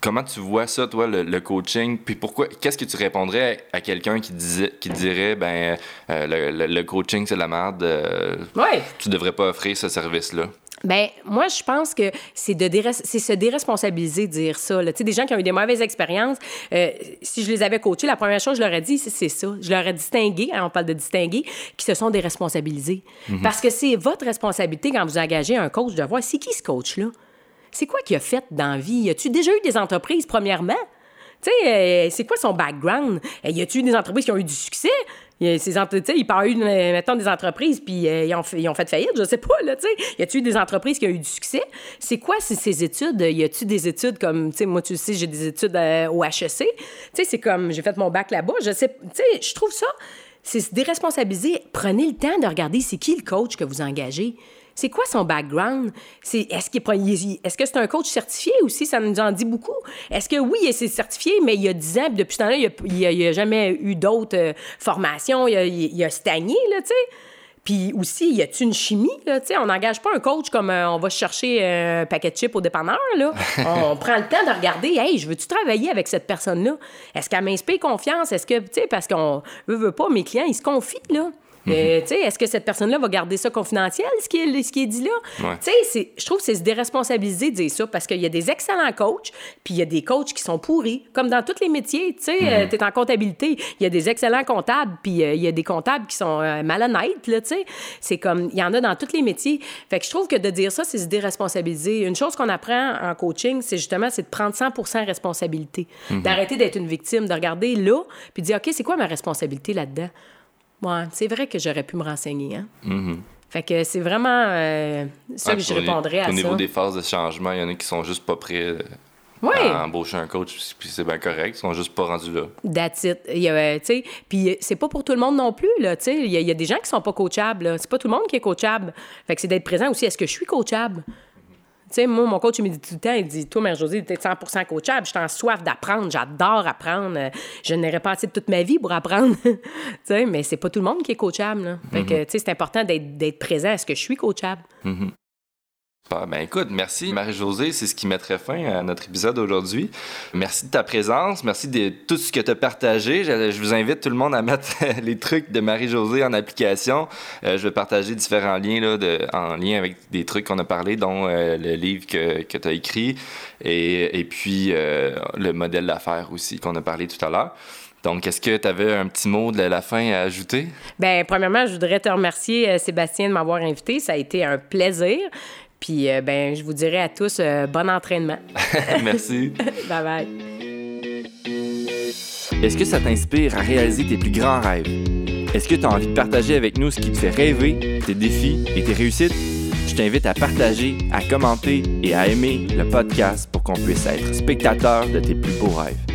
Speaker 1: comment tu vois ça, toi, le, le coaching, puis pourquoi, qu'est-ce que tu répondrais à, à quelqu'un qui, disait, qui dirait, ben, euh, le, le- le coaching, c'est de la merde, euh,
Speaker 2: Ouais.
Speaker 1: tu devrais pas offrir ce service-là?
Speaker 2: Ben, moi, je pense que c'est de c'est se déresponsabiliser de dire ça. Tu sais, des gens qui ont eu des mauvaises expériences, euh, si je les avais coachés, la première chose que je leur ai dit, c'est ça. Je leur ai distingué, hein, on parle de distinguer, qui se sont déresponsabilisés. Parce que c'est votre responsabilité quand vous engagez un coach de voir c'est qui ce coach-là? C'est quoi qu'il a fait dans la vie? As-tu déjà eu des entreprises, premièrement? Tu euh, c'est quoi son background? Euh, y a-tu des entreprises qui ont eu du succès? Ces entre- tu sais, il part eu, mettons, des entreprises, puis euh, ils, ont fait, ils ont fait faillite, je sais pas, là. Y a-tu des entreprises qui ont eu du succès? C'est quoi ces, études? Y a-tu des études comme, tu moi, tu sais, j'ai des études au HEC. Tu c'est comme, j'ai fait mon bac là-bas, je sais, je trouve ça, c'est se déresponsabiliser. Prenez le temps de regarder c'est qui le coach que vous engagez. C'est quoi son background? C'est, est-ce, qu'il est, est-ce que c'est un coach certifié aussi? Ça nous en dit beaucoup. Est-ce que oui, il est certifié, mais il y a 10 ans, puis depuis ce temps-là, il n'a a, jamais eu d'autres euh, formations. Il a, il, a stagné, là, tu sais. Puis aussi, y a-tu une chimie, là, tu sais? On n'engage pas un coach comme euh, on va chercher euh, un paquet de chips au dépanneur, là. *laughs* on prend le temps de regarder, hey, je veux-tu travailler avec cette personne-là? Est-ce qu'elle m'inspire confiance? Est-ce que, tu sais, parce qu'on veut, veut pas, mes clients, ils se confient, là. Euh, tu sais, est-ce que cette personne-là va garder ça confidentiel, ce qui est, ce qui est dit là?
Speaker 1: Ouais.
Speaker 2: Je trouve que c'est se déresponsabiliser de dire ça parce qu'il y a des excellents coachs, puis il y a des coachs qui sont pourris, comme dans tous les métiers. Tu sais, tu es en comptabilité, il y a des excellents comptables, puis euh, il y a des comptables qui sont euh, malhonnêtes, là, tu sais. C'est comme, il y en a dans tous les métiers. Fait que je trouve que de dire ça, c'est se déresponsabiliser. Une chose qu'on apprend en coaching, c'est justement, c'est de prendre 100% responsabilité. D'arrêter d'être une victime, de regarder là, puis de dire, OK, c'est quoi ma responsabilité là-dedans? Ouais, c'est vrai que j'aurais pu me renseigner, hein? Fait que c'est vraiment euh, ça
Speaker 1: Ouais,
Speaker 2: que je
Speaker 1: au
Speaker 2: répondrais à
Speaker 1: Au
Speaker 2: ça.
Speaker 1: niveau des phases de changement, il y en a qui sont juste pas prêts euh,
Speaker 2: Oui.
Speaker 1: à embaucher un coach, puis c'est bien correct. Ils sont juste pas rendus là.
Speaker 2: That's it. Il y a, euh, tu sais, puis c'est pas pour tout le monde non plus, là, tu sais. Il y, a- il y a des gens qui sont pas coachables. C'est pas tout le monde qui est coachable. Fait que c'est d'être présent aussi. Est-ce que je suis coachable? Tu sais, moi, mon coach, il me dit tout le temps, il dit, toi, Mère-Josée, t'es 100% coachable. Je suis en soif d'apprendre. J'adore apprendre. Euh, Je n'aurais pas assez de toute ma vie pour apprendre. *laughs* tu sais, mais c'est pas tout le monde qui est coachable, là. Fait que, tu sais, c'est important d'être présent. Est-ce que je suis coachable?
Speaker 1: Super. Ben écoute, merci Marie-Josée, c'est ce qui mettrait fin à notre épisode aujourd'hui. Merci de ta présence, merci de tout ce que tu as partagé. Je, vous invite tout le monde à mettre *laughs* les trucs de Marie-Josée en application. Euh, je vais partager différents liens là, en lien avec des trucs qu'on a parlé, dont euh, le livre que, que tu as écrit et, et puis euh, le modèle d'affaires aussi qu'on a parlé tout à l'heure. Donc, est-ce que tu avais un petit mot de la fin à ajouter?
Speaker 2: Ben, premièrement, je voudrais te remercier, Sébastien, de m'avoir invité. Ça a été un plaisir. Puis, euh, ben, je vous dirais à tous, euh, bon entraînement. *laughs*
Speaker 1: merci. *laughs*
Speaker 2: bye bye.
Speaker 1: Est-ce que ça t'inspire à réaliser tes plus grands rêves? Est-ce que tu as envie de partager avec nous ce qui te fait rêver, tes défis et tes réussites? Je t'invite à partager, à commenter et à aimer le podcast pour qu'on puisse être spectateur de tes plus beaux rêves.